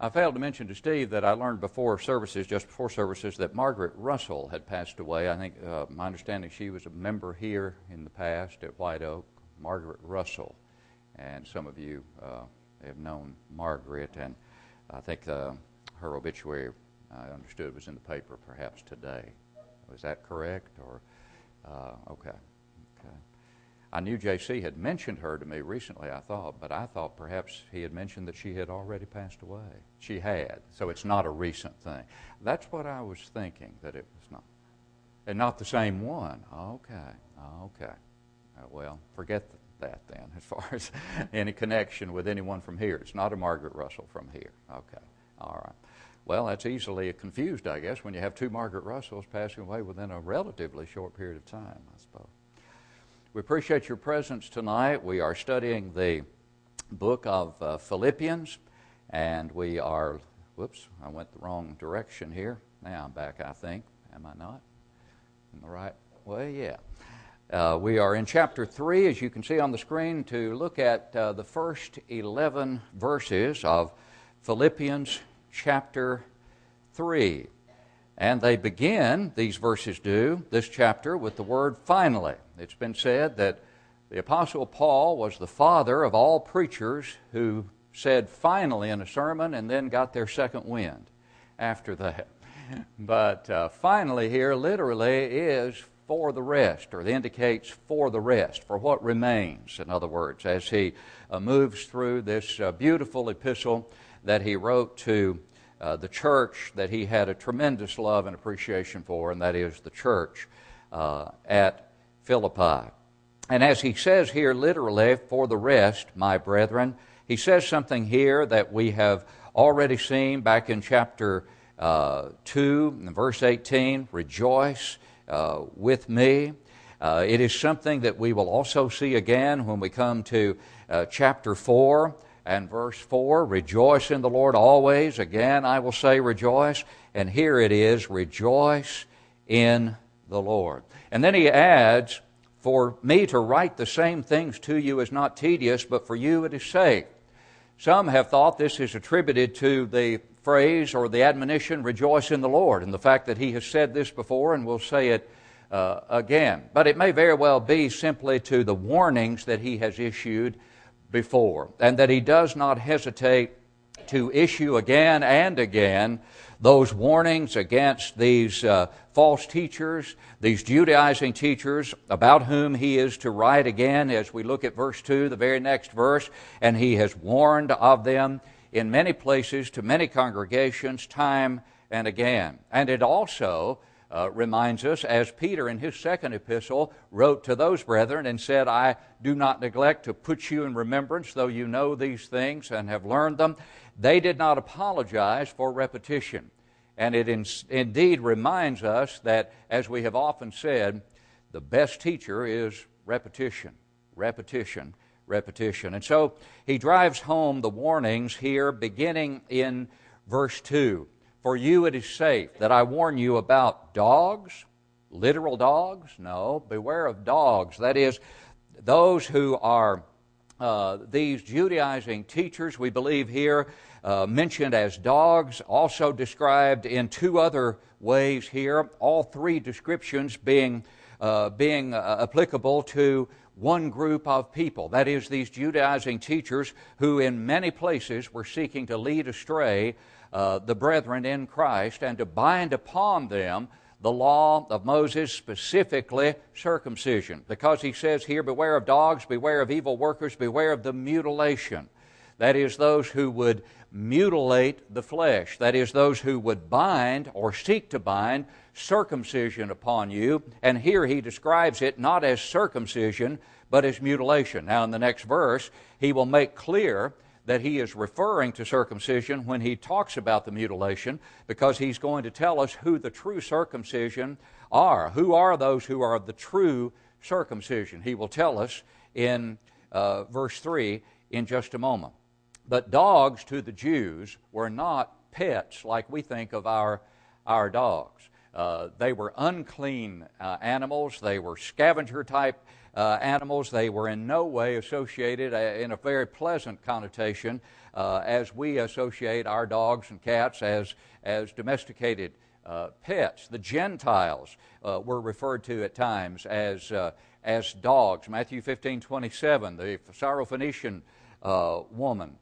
I failed to mention to Steve that I learned before services, just before services, that Margaret Russell had passed away. I think, uh, my understanding, she was a member here in the past at White Oak, Margaret Russell. And some of you uh, have known Margaret, and I think uh, her obituary, I understood, was in the paper perhaps today. Was that correct? Or uh, okay. I knew JC had mentioned her to me recently, I thought, but I thought perhaps he had mentioned that she had already passed away. She had, so it's not a recent thing. That's what I was thinking, that it was not. And not the same one. Okay, okay. Uh, well, forget that then, as far as any connection with anyone from here. It's not a Margaret Russell from here. Okay, all right. Well, that's easily confused, I guess, when you have two Margaret Russells passing away within a relatively short period of time, I suppose. We appreciate your presence tonight. We are studying the book of uh, Philippians, and we are, whoops, I went the wrong direction here. Now I'm back, I think. Am I not? In the right way? Yeah. Uh, we are in chapter 3, as you can see on the screen, to look at uh, the first 11 verses of Philippians chapter 3. And they begin, these verses do, this chapter with the word finally. It's been said that the Apostle Paul was the father of all preachers who said finally in a sermon and then got their second wind after that. But uh, finally, here literally is for the rest, or indicates for the rest, for what remains, in other words, as he uh, moves through this uh, beautiful epistle that he wrote to uh, the church that he had a tremendous love and appreciation for, and that is the church uh, at Philippi. And as he says here, literally, for the rest, my brethren, he says something here that we have already seen back in chapter uh, 2, verse 18 rejoice uh, with me. Uh, it is something that we will also see again when we come to uh, chapter 4 and verse 4 Rejoice in the Lord always. Again, I will say rejoice. And here it is rejoice in the Lord. And then he adds, For me to write the same things to you is not tedious, but for you it is safe. Some have thought this is attributed to the phrase or the admonition, rejoice in the Lord, and the fact that he has said this before and will say it uh, again. But it may very well be simply to the warnings that he has issued before, and that he does not hesitate to issue again and again those warnings against these uh, false teachers, these Judaizing teachers, about whom he is to write again as we look at verse 2, the very next verse, and he has warned of them in many places to many congregations time and again. And it also uh, reminds us, as Peter in his second epistle wrote to those brethren and said, I do not neglect to put you in remembrance, though you know these things and have learned them. They did not apologize for repetition. And it in, indeed reminds us that, as we have often said, the best teacher is repetition, repetition, repetition. And so he drives home the warnings here, beginning in verse 2. For you it is safe that I warn you about dogs, literal dogs? No, beware of dogs. That is, those who are uh, these Judaizing teachers, we believe here, uh, mentioned as dogs, also described in two other ways here, all three descriptions being, uh, being uh, applicable to one group of people. That is, these Judaizing teachers who, in many places, were seeking to lead astray uh, the brethren in Christ and to bind upon them the law of Moses, specifically circumcision. Because he says here, Beware of dogs, beware of evil workers, beware of the mutilation. That is, those who would mutilate the flesh. That is, those who would bind or seek to bind circumcision upon you. And here he describes it not as circumcision, but as mutilation. Now, in the next verse, he will make clear that he is referring to circumcision when he talks about the mutilation because he's going to tell us who the true circumcision are. Who are those who are the true circumcision? He will tell us in uh, verse 3 in just a moment. But dogs to the Jews were not pets like we think of our, our dogs. Uh, they were unclean uh, animals, they were scavenger type uh, animals. They were in no way associated uh, in a very pleasant connotation uh, as we associate our dogs and cats as, as domesticated uh, pets. The Gentiles uh, were referred to at times as, uh, as dogs. Matthew 15 27, the Syrophoenician woman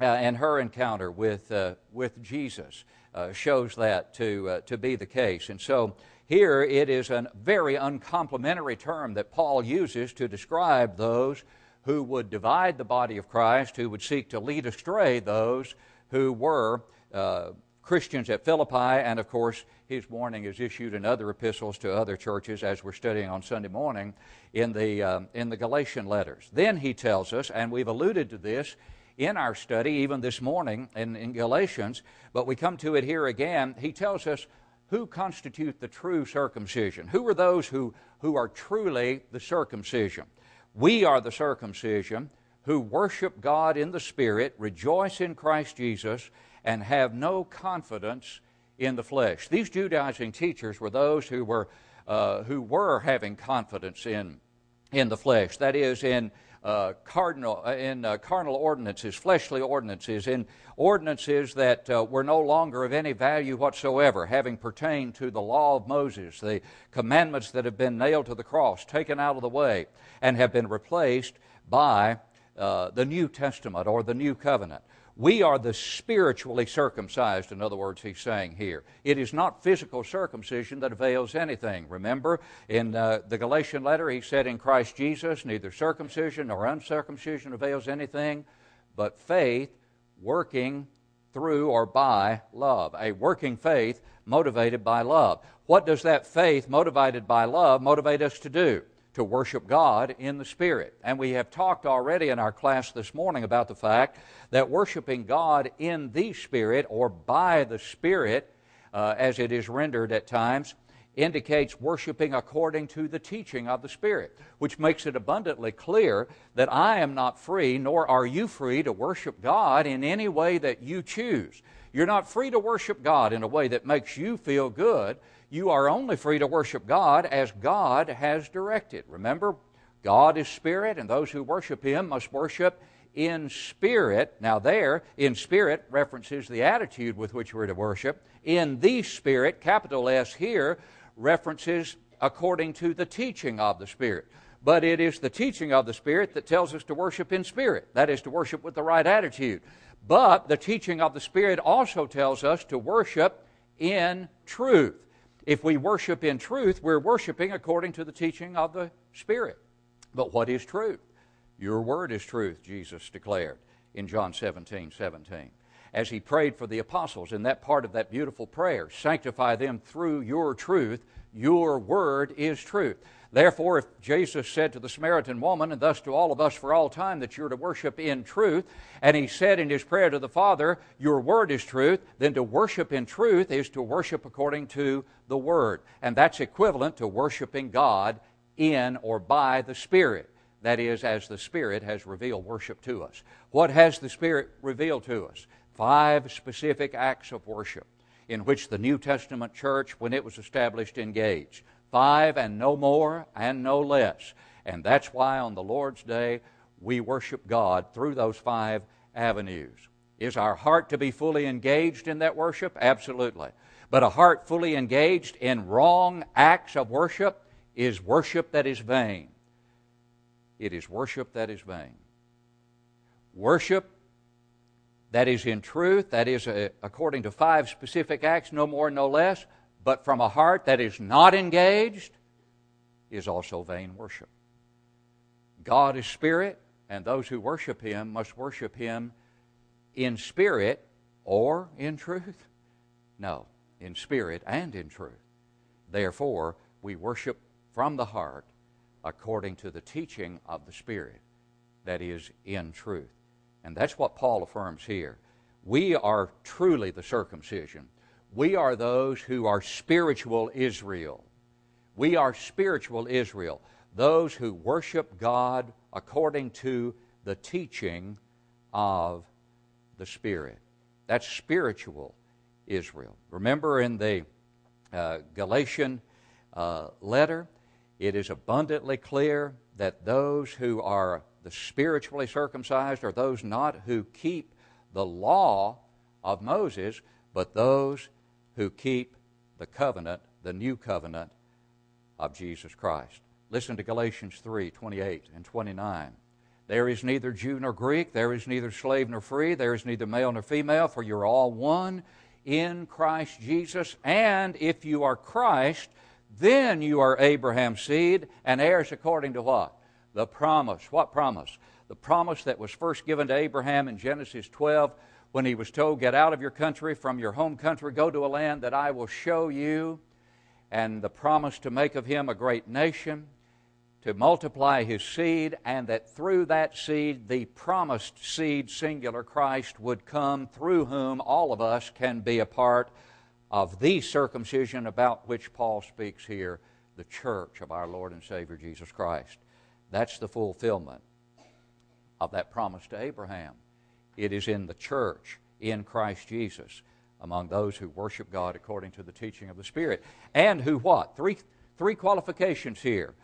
and her encounter with, with Jesus shows that to, to be the case. And so, here it is a very uncomplimentary term that Paul uses to describe those who would divide the body of Christ, who would seek to lead astray those who were uh, Christians at Philippi, and of course, his warning is issued in other epistles to other churches, as we're studying on Sunday morning in the, uh, in the Galatian letters. Then he tells us, and we've alluded to this in our study, even this morning in, in Galatians, but we come to it here again. He tells us who constitute the true circumcision? Who are those who, who are truly the circumcision? We are the circumcision who worship God in the Spirit, rejoice in Christ Jesus, and have no confidence in the flesh. These Judaizing teachers were those who were, uh, who were having confidence in, in the flesh, that is, in uh, cardinal, uh, in uh, carnal ordinances, fleshly ordinances, in ordinances that uh, were no longer of any value whatsoever, having pertained to the law of Moses, the commandments that have been nailed to the cross, taken out of the way, and have been replaced by uh, the New Testament or the New Covenant. We are the spiritually circumcised, in other words, he's saying here. It is not physical circumcision that avails anything. Remember, in uh, the Galatian letter, he said, In Christ Jesus, neither circumcision nor uncircumcision avails anything, but faith working through or by love. A working faith motivated by love. What does that faith motivated by love motivate us to do? To worship God in the Spirit. And we have talked already in our class this morning about the fact that worshiping God in the Spirit or by the Spirit, uh, as it is rendered at times, indicates worshiping according to the teaching of the Spirit, which makes it abundantly clear that I am not free, nor are you free to worship God in any way that you choose. You're not free to worship God in a way that makes you feel good. You are only free to worship God as God has directed. Remember, God is spirit, and those who worship Him must worship in spirit. Now, there, in spirit references the attitude with which we're to worship. In the Spirit, capital S here, references according to the teaching of the Spirit. But it is the teaching of the Spirit that tells us to worship in spirit. That is, to worship with the right attitude. But the teaching of the Spirit also tells us to worship in truth. If we worship in truth, we're worshiping according to the teaching of the Spirit. But what is truth? Your word is truth, Jesus declared in John 17 17. As he prayed for the apostles in that part of that beautiful prayer, sanctify them through your truth, your word is truth. Therefore, if Jesus said to the Samaritan woman, and thus to all of us for all time, that you're to worship in truth, and he said in his prayer to the Father, Your word is truth, then to worship in truth is to worship according to the word. And that's equivalent to worshiping God in or by the Spirit. That is, as the Spirit has revealed worship to us. What has the Spirit revealed to us? Five specific acts of worship in which the New Testament church, when it was established, engaged five and no more and no less. And that's why on the Lord's Day we worship God through those five avenues. Is our heart to be fully engaged in that worship? Absolutely. But a heart fully engaged in wrong acts of worship is worship that is vain. It is worship that is vain. Worship that is in truth, that is uh, according to five specific acts, no more, no less, but from a heart that is not engaged is also vain worship. God is spirit, and those who worship him must worship him in spirit or in truth. No, in spirit and in truth. Therefore, we worship from the heart according to the teaching of the Spirit that is in truth. And that's what Paul affirms here. We are truly the circumcision we are those who are spiritual Israel. We are spiritual Israel, those who worship God according to the teaching of the Spirit. That's spiritual Israel. Remember in the uh, Galatian uh, letter, it is abundantly clear that those who are the spiritually circumcised are those not who keep the law of Moses, but those who keep the covenant, the new covenant of Jesus Christ. Listen to Galatians 3 28 and 29. There is neither Jew nor Greek, there is neither slave nor free, there is neither male nor female, for you're all one in Christ Jesus. And if you are Christ, then you are Abraham's seed and heirs according to what? The promise. What promise? The promise that was first given to Abraham in Genesis 12 when he was told, Get out of your country, from your home country, go to a land that I will show you, and the promise to make of him a great nation to multiply his seed, and that through that seed, the promised seed, singular Christ, would come, through whom all of us can be a part of the circumcision about which Paul speaks here, the church of our Lord and Savior Jesus Christ. That's the fulfillment of that promise to Abraham. It is in the church, in Christ Jesus, among those who worship God according to the teaching of the Spirit. And who what? Three, three qualifications here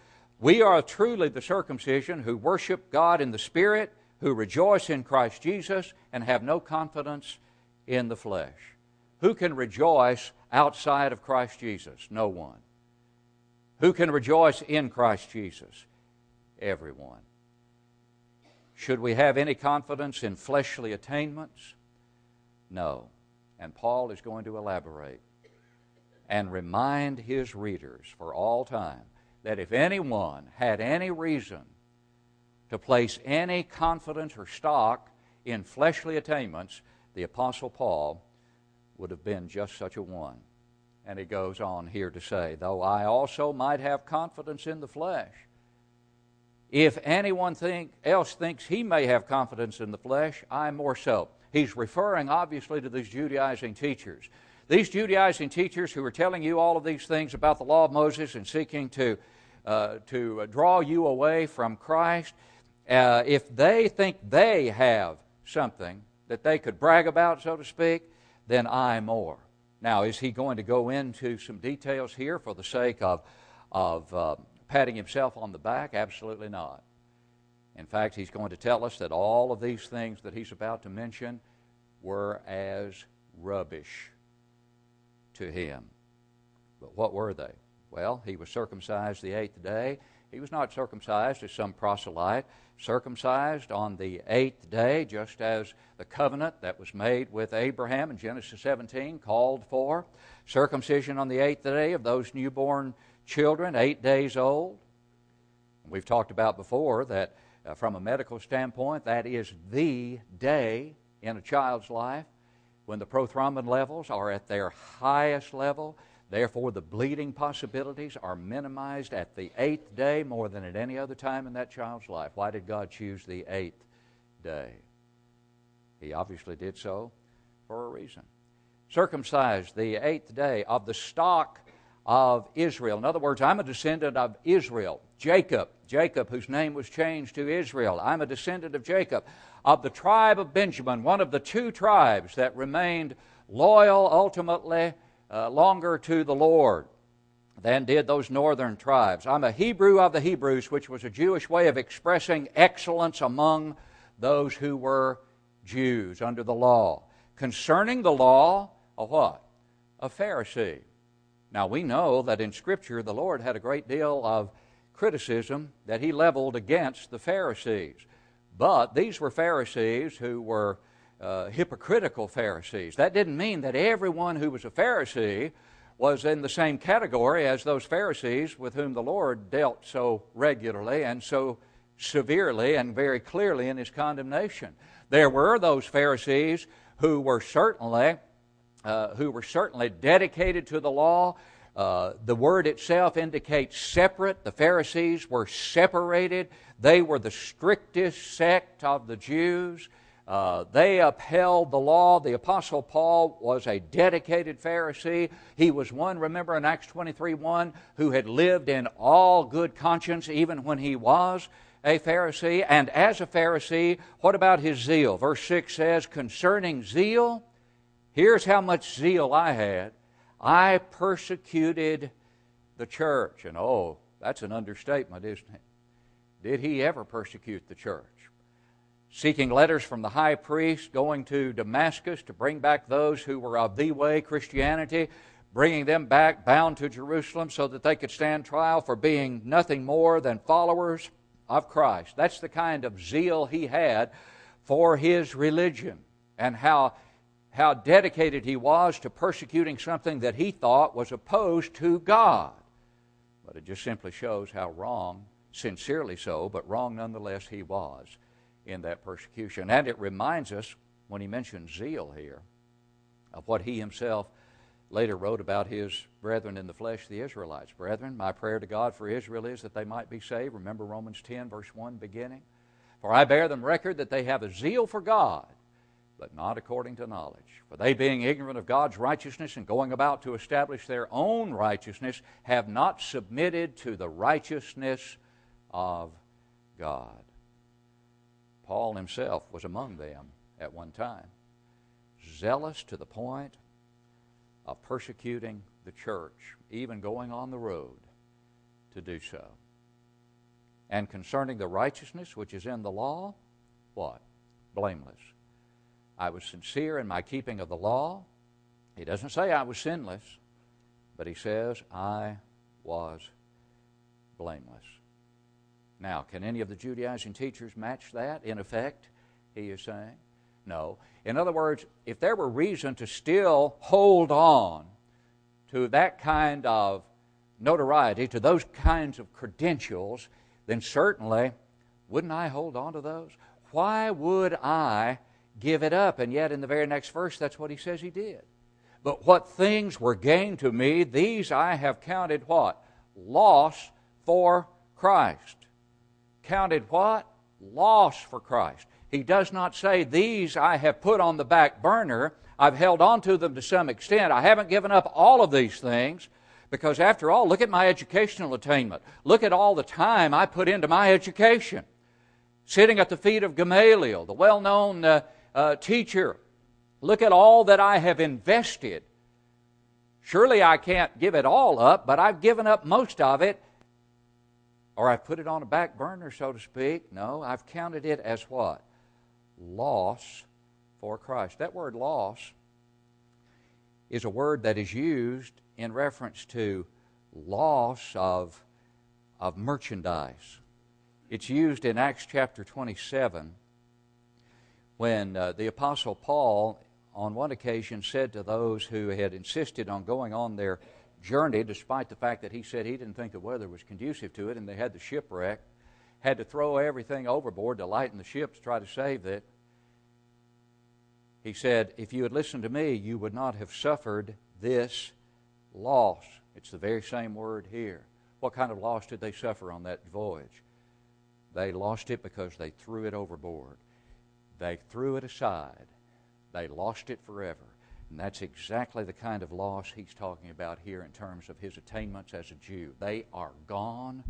we are truly the circumcision who worship God in the Spirit, who rejoice in Christ Jesus, and have no confidence in the flesh. Who can rejoice outside of Christ Jesus? No one. Who can rejoice in Christ Jesus? Everyone. Should we have any confidence in fleshly attainments? No. And Paul is going to elaborate and remind his readers for all time that if anyone had any reason to place any confidence or stock in fleshly attainments, the Apostle Paul would have been just such a one. And he goes on here to say, Though I also might have confidence in the flesh, if anyone think, else thinks he may have confidence in the flesh, I more so. He's referring obviously to these Judaizing teachers. These Judaizing teachers who are telling you all of these things about the law of Moses and seeking to, uh, to draw you away from Christ, uh, if they think they have something that they could brag about, so to speak, then I more. Now, is he going to go into some details here for the sake of, of uh, patting himself on the back? Absolutely not. In fact, he's going to tell us that all of these things that he's about to mention were as rubbish to him. But what were they? Well, he was circumcised the eighth day. He was not circumcised as some proselyte, circumcised on the eighth day, just as the covenant that was made with Abraham in Genesis 17 called for. Circumcision on the eighth day of those newborn children, eight days old. We've talked about before that uh, from a medical standpoint, that is the day in a child's life when the prothrombin levels are at their highest level. Therefore, the bleeding possibilities are minimized at the eighth day more than at any other time in that child's life. Why did God choose the eighth day? He obviously did so for a reason. Circumcised the eighth day of the stock of Israel. In other words, I'm a descendant of Israel. Jacob, Jacob, whose name was changed to Israel. I'm a descendant of Jacob of the tribe of Benjamin, one of the two tribes that remained loyal ultimately uh, longer to the Lord than did those northern tribes. I'm a Hebrew of the Hebrews, which was a Jewish way of expressing excellence among those who were Jews under the law. Concerning the law, a what? A Pharisee. Now we know that in Scripture the Lord had a great deal of criticism that he leveled against the Pharisees. But these were Pharisees who were uh, hypocritical Pharisees. That didn't mean that everyone who was a Pharisee was in the same category as those Pharisees with whom the Lord dealt so regularly and so severely and very clearly in his condemnation. There were those Pharisees who were certainly uh, who were certainly dedicated to the law. Uh, the word itself indicates separate. The Pharisees were separated. They were the strictest sect of the Jews. Uh, they upheld the law. The Apostle Paul was a dedicated Pharisee. He was one, remember in Acts 23 1, who had lived in all good conscience even when he was a Pharisee. And as a Pharisee, what about his zeal? Verse 6 says, Concerning zeal, here's how much zeal I had. I persecuted the church. And oh, that's an understatement, isn't it? did he ever persecute the church? Seeking letters from the high priest, going to Damascus to bring back those who were of the way, Christianity, bringing them back bound to Jerusalem so that they could stand trial for being nothing more than followers of Christ. That's the kind of zeal he had for his religion and how, how dedicated he was to persecuting something that he thought was opposed to God. But it just simply shows how wrong, sincerely so, but wrong nonetheless, he was in that persecution. And it reminds us, when he mentions zeal here, of what he himself later wrote about his brethren in the flesh, the Israelites. Brethren, my prayer to God for Israel is that they might be saved. Remember Romans 10, verse 1 beginning? For I bear them record that they have a zeal for God, but not according to knowledge. For they, being ignorant of God's righteousness and going about to establish their own righteousness, have not submitted to the righteousness of God. Paul himself was among them at one time, zealous to the point of persecuting the church, even going on the road to do so. And concerning the righteousness which is in the law, what? Blameless. I was sincere in my keeping of the law. He doesn't say I was sinless, but he says I was blameless. Now, can any of the Judaizing teachers match that? In effect, he is saying. No. In other words, if there were reason to still hold on to that kind of notoriety, to those kinds of credentials, then certainly wouldn't I hold on to those? Why would I give it up? And yet, in the very next verse, that's what he says he did. But what things were gained to me, these I have counted what? Loss for Christ. Counted what? Loss for Christ. He does not say, These I have put on the back burner. I've held on to them to some extent. I haven't given up all of these things because, after all, look at my educational attainment. Look at all the time I put into my education. Sitting at the feet of Gamaliel, the well known uh, uh, teacher. Look at all that I have invested. Surely I can't give it all up, but I've given up most of it, or I've put it on a back burner, so to speak. No, I've counted it as what? loss for Christ. That word loss is a word that is used in reference to loss of, of merchandise. It's used in Acts chapter 27 when uh, the Apostle Paul, on one occasion, said to those who had insisted on going on their journey, despite the fact that he said he didn't think the weather was conducive to it and they had the shipwreck, had to throw everything overboard to lighten the ship to try to save it. He said, If you had listened to me, you would not have suffered this loss. It's the very same word here. What kind of loss did they suffer on that voyage? They lost it because they threw it overboard. They threw it aside. They lost it forever. And that's exactly the kind of loss he's talking about here in terms of his attainments as a Jew. They are gone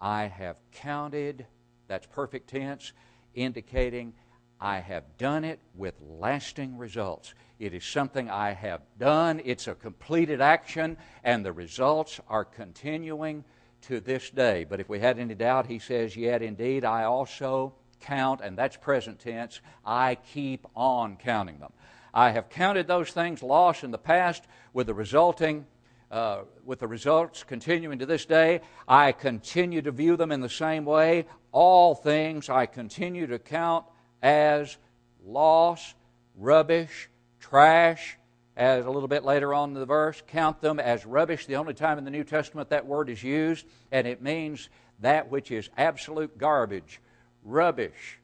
I have counted, that's perfect tense, indicating I have done it with lasting results. It is something I have done, it's a completed action, and the results are continuing to this day. But if we had any doubt, he says, Yet indeed I also count, and that's present tense, I keep on counting them. I have counted those things lost in the past with the resulting uh, with the results continuing to this day, I continue to view them in the same way. All things I continue to count as loss, rubbish, trash, as a little bit later on in the verse, count them as rubbish. The only time in the New Testament that word is used, and it means that which is absolute garbage, rubbish.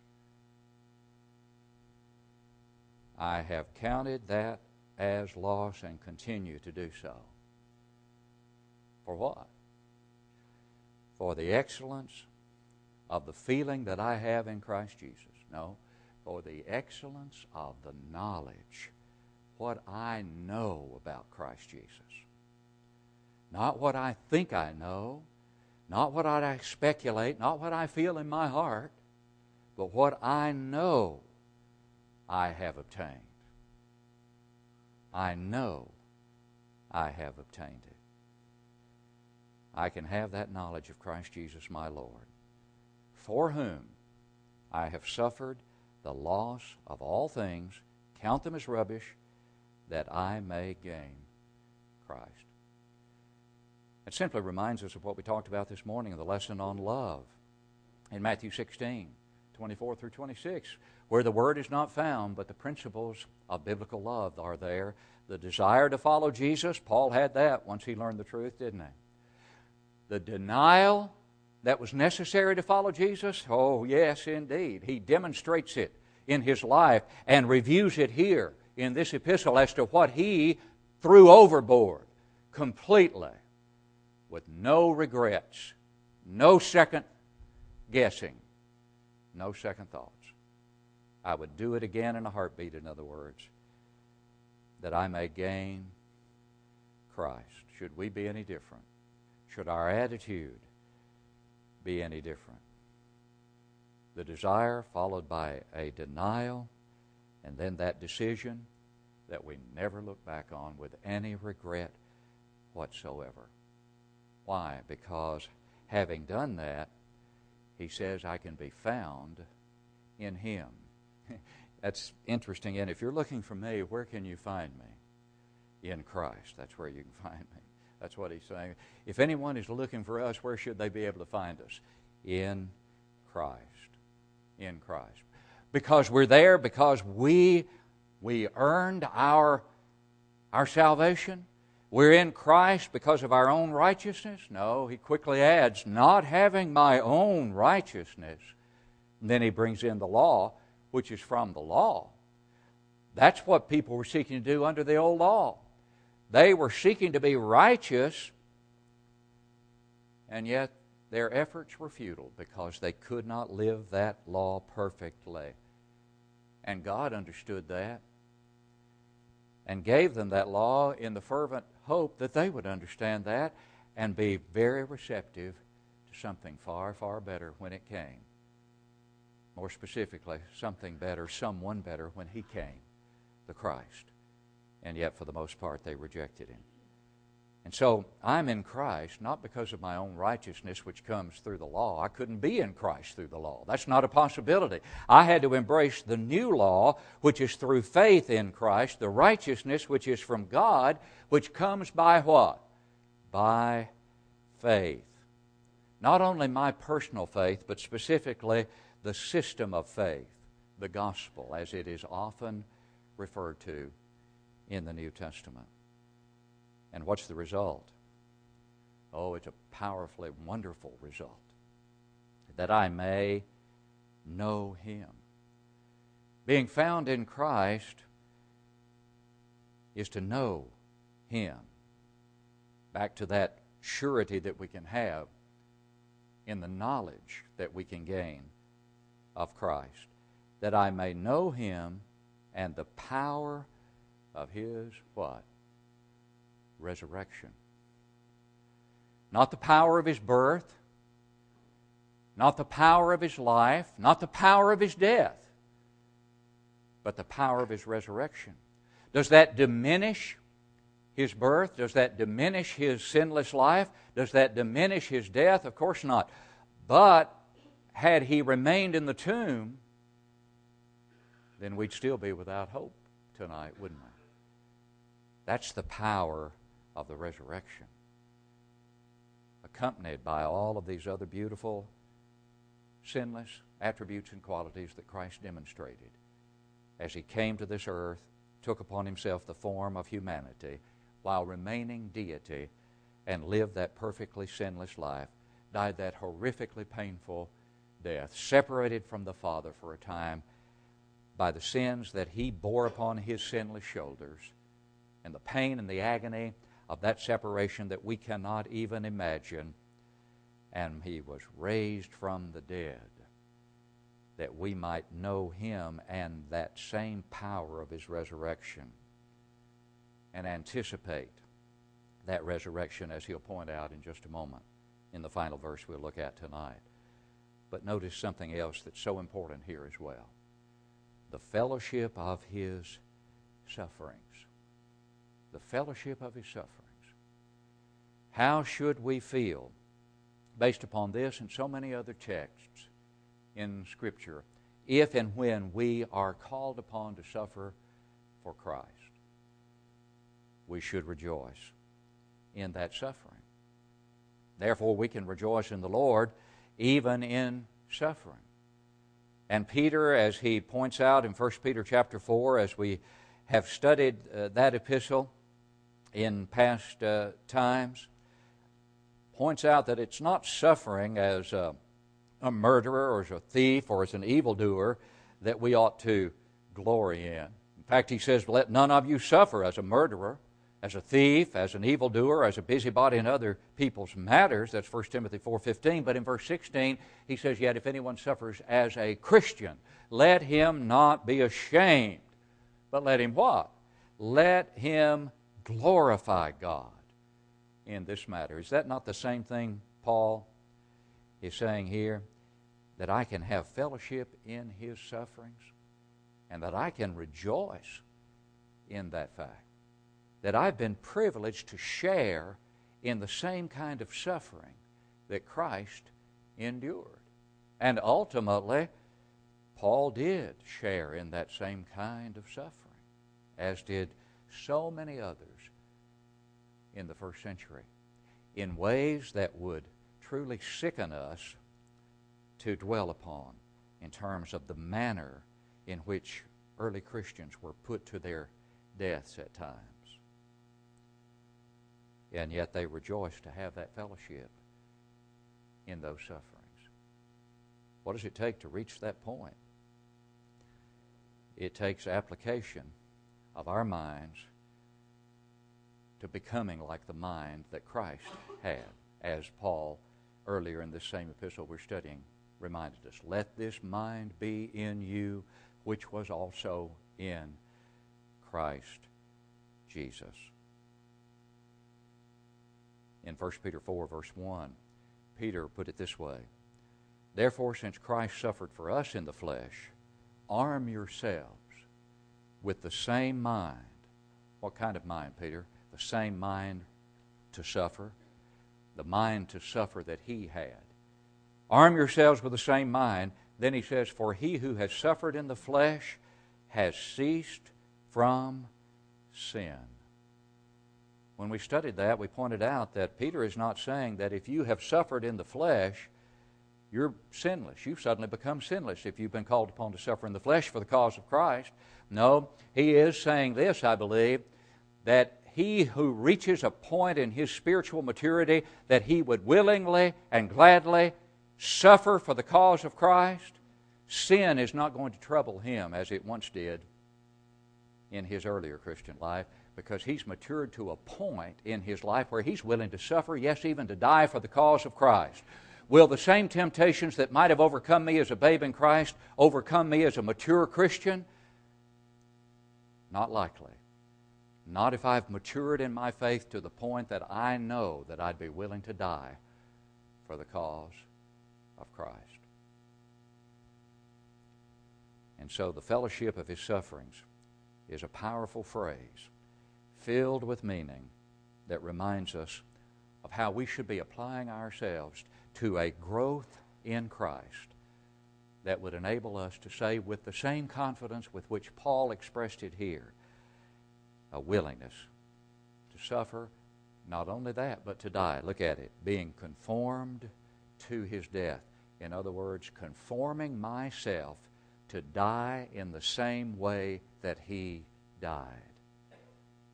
I have counted that as loss and continue to do so. For what? For the excellence of the feeling that I have in Christ Jesus. No, for the excellence of the knowledge, what I know about Christ Jesus. Not what I think I know, not what I speculate, not what I feel in my heart, but what I know I have obtained. I know I have obtained it. I can have that knowledge of Christ Jesus my Lord. for whom I have suffered the loss of all things, count them as rubbish, that I may gain Christ. It simply reminds us of what we talked about this morning in the lesson on love in Matthew 16, 24 through 26, where the word is not found, but the principles of biblical love are there. The desire to follow Jesus, Paul had that once he learned the truth, didn't he? The denial that was necessary to follow Jesus, oh, yes, indeed. He demonstrates it in his life and reviews it here in this epistle as to what he threw overboard completely with no regrets, no second guessing, no second thoughts. I would do it again in a heartbeat, in other words, that I may gain Christ. Should we be any different? Should our attitude be any different? The desire followed by a denial, and then that decision that we never look back on with any regret whatsoever. Why? Because having done that, he says, I can be found in him. That's interesting. And if you're looking for me, where can you find me? In Christ. That's where you can find me. That's what he's saying. If anyone is looking for us, where should they be able to find us? In Christ. In Christ. Because we're there, because we we earned our our salvation. We're in Christ because of our own righteousness? No, he quickly adds, not having my own righteousness. And then he brings in the law, which is from the law. That's what people were seeking to do under the old law. They were seeking to be righteous, and yet their efforts were futile because they could not live that law perfectly. And God understood that and gave them that law in the fervent hope that they would understand that and be very receptive to something far, far better when it came. More specifically, something better, someone better when He came, the Christ. And yet, for the most part, they rejected Him. And so I'm in Christ not because of my own righteousness, which comes through the law. I couldn't be in Christ through the law. That's not a possibility. I had to embrace the new law, which is through faith in Christ, the righteousness which is from God, which comes by what? By faith. Not only my personal faith, but specifically the system of faith, the gospel, as it is often referred to in the New Testament. And what's the result? Oh, it's a powerfully wonderful result. That I may know Him. Being found in Christ is to know Him. Back to that surety that we can have in the knowledge that we can gain of Christ. That I may know Him and the power of His what? Resurrection. Not the power of his birth, not the power of his life, not the power of his death, but the power of his resurrection. Does that diminish his birth? Does that diminish his sinless life? Does that diminish his death? Of course not. But had he remained in the tomb, then we'd still be without hope tonight, wouldn't we? That's the power of the resurrection, accompanied by all of these other beautiful, sinless attributes and qualities that Christ demonstrated as he came to this earth, took upon himself the form of humanity while remaining deity, and lived that perfectly sinless life, died that horrifically painful death, separated from the Father for a time by the sins that he bore upon his sinless shoulders, and the pain and the agony of that separation that we cannot even imagine. And he was raised from the dead that we might know him and that same power of his resurrection and anticipate that resurrection, as he'll point out in just a moment in the final verse we'll look at tonight. But notice something else that's so important here as well the fellowship of his sufferings. The fellowship of his sufferings. How should we feel based upon this and so many other texts in Scripture if and when we are called upon to suffer for Christ. We should rejoice in that suffering. Therefore, we can rejoice in the Lord even in suffering. And Peter, as he points out in 1 Peter chapter 4, as we have studied uh, that epistle in past uh, times, points out that it's not suffering as a, a murderer or as a thief or as an evildoer that we ought to glory in. In fact, he says, Let none of you suffer as a murderer, as a thief, as an evildoer, as a busybody in other people's matters. That's 1 Timothy 4.15. But in verse 16, he says, Yet if anyone suffers as a Christian, let him not be ashamed, but let him what? Let him glorify God in this matter. Is that not the same thing Paul is saying here? That I can have fellowship in his sufferings and that I can rejoice in that fact. That I've been privileged to share in the same kind of suffering that Christ endured. And ultimately, Paul did share in that same kind of suffering, as did so many others in the first century in ways that would truly sicken us to dwell upon in terms of the manner in which early Christians were put to their deaths at times. And yet they rejoiced to have that fellowship in those sufferings. What does it take to reach that point? It takes application of our minds to becoming like the mind that Christ had, as Paul earlier in this same epistle we're studying reminded us. Let this mind be in you, which was also in Christ Jesus. In 1 Peter 4, verse 1, Peter put it this way Therefore, since Christ suffered for us in the flesh, arm yourselves with the same mind. What kind of mind, Peter? The same mind to suffer, the mind to suffer that he had. Arm yourselves with the same mind. Then he says, For he who has suffered in the flesh has ceased from sin. When we studied that, we pointed out that Peter is not saying that if you have suffered in the flesh, you're sinless. You've suddenly become sinless if you've been called upon to suffer in the flesh for the cause of Christ. No, he is saying this, I believe, that he who reaches a point in his spiritual maturity that he would willingly and gladly suffer for the cause of Christ, sin is not going to trouble him as it once did in his earlier Christian life because he's matured to a point in his life where he's willing to suffer, yes, even to die for the cause of Christ. Will the same temptations that might have overcome me as a babe in Christ overcome me as a mature Christian? Not likely. Not if I've matured in my faith to the point that I know that I'd be willing to die for the cause of Christ. And so the fellowship of his sufferings is a powerful phrase filled with meaning that reminds us of how we should be applying ourselves to a growth in Christ that would enable us to say with the same confidence with which Paul expressed it here a willingness to suffer. Not only that, but to die. Look at it. Being conformed to his death. In other words, conforming myself to die in the same way that he died.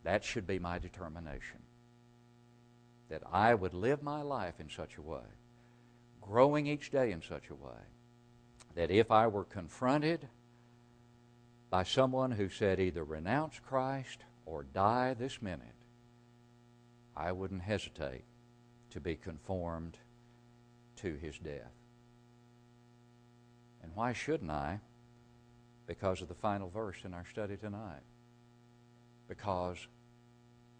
That should be my determination. That I would live my life in such a way, growing each day in such a way, that if I were confronted by someone who said either renounce Christ or die this minute, I wouldn't hesitate to be conformed to his death. And why shouldn't I? Because of the final verse in our study tonight. Because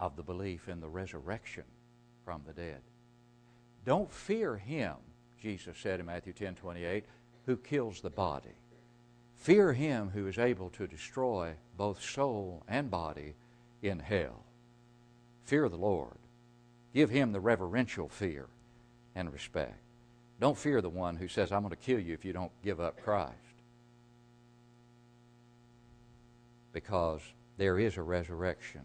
of the belief in the resurrection from the dead. Don't fear him, Jesus said in Matthew 10 28, who kills the body. Fear him who is able to destroy both soul and body in hell. Fear the Lord. Give him the reverential fear and respect. Don't fear the one who says, I'm going to kill you if you don't give up Christ. Because there is a resurrection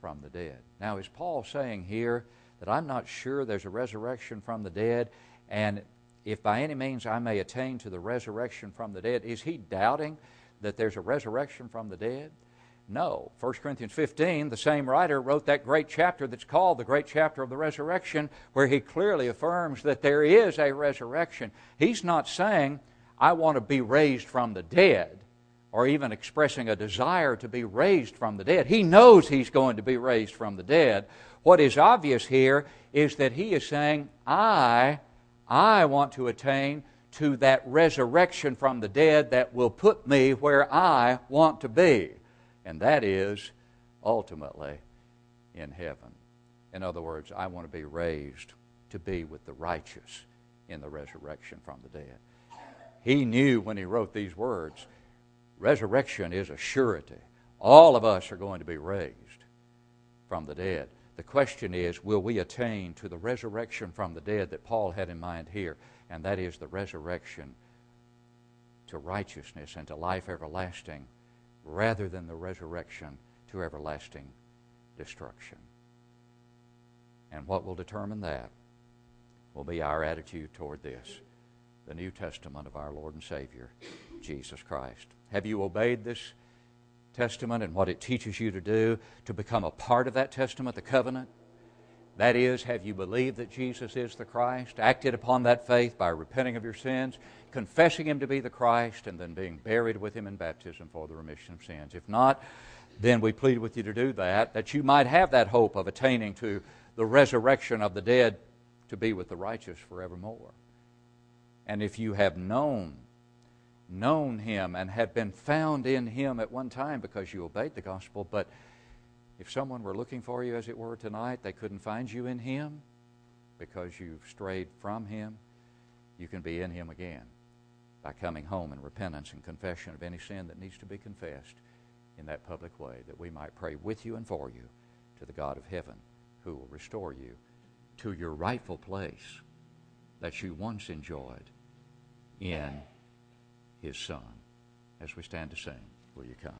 from the dead. Now, is Paul saying here that I'm not sure there's a resurrection from the dead, and if by any means I may attain to the resurrection from the dead, is he doubting that there's a resurrection from the dead? No. 1 Corinthians 15, the same writer wrote that great chapter that's called the great chapter of the resurrection, where he clearly affirms that there is a resurrection. He's not saying, I want to be raised from the dead, or even expressing a desire to be raised from the dead. He knows he's going to be raised from the dead. What is obvious here is that he is saying, I, I want to attain to that resurrection from the dead that will put me where I want to be and that is ultimately in heaven. In other words, I want to be raised to be with the righteous in the resurrection from the dead. He knew when he wrote these words resurrection is a surety. All of us are going to be raised from the dead. The question is, will we attain to the resurrection from the dead that Paul had in mind here? And that is the resurrection to righteousness and to life everlasting rather than the resurrection to everlasting destruction. And what will determine that will be our attitude toward this the New Testament of our Lord and Savior, Jesus Christ. Have you obeyed this testament and what it teaches you to do to become a part of that testament, the covenant? That is, have you believed that Jesus is the Christ, acted upon that faith by repenting of your sins, confessing Him to be the Christ, and then being buried with Him in baptism for the remission of sins? If not, then we plead with you to do that, that you might have that hope of attaining to the resurrection of the dead to be with the righteous forevermore. And if you have known, known Him and have been found in Him at one time because you obeyed the gospel, but if someone were looking for you, as it were, tonight, they couldn't find you in Him because you've strayed from Him, you can be in Him again by coming home in repentance and confession of any sin that needs to be confessed in that public way, that we might pray with you and for you to the God of heaven who will restore you to your rightful place that you once enjoyed in His Son. As we stand to sing, will you come?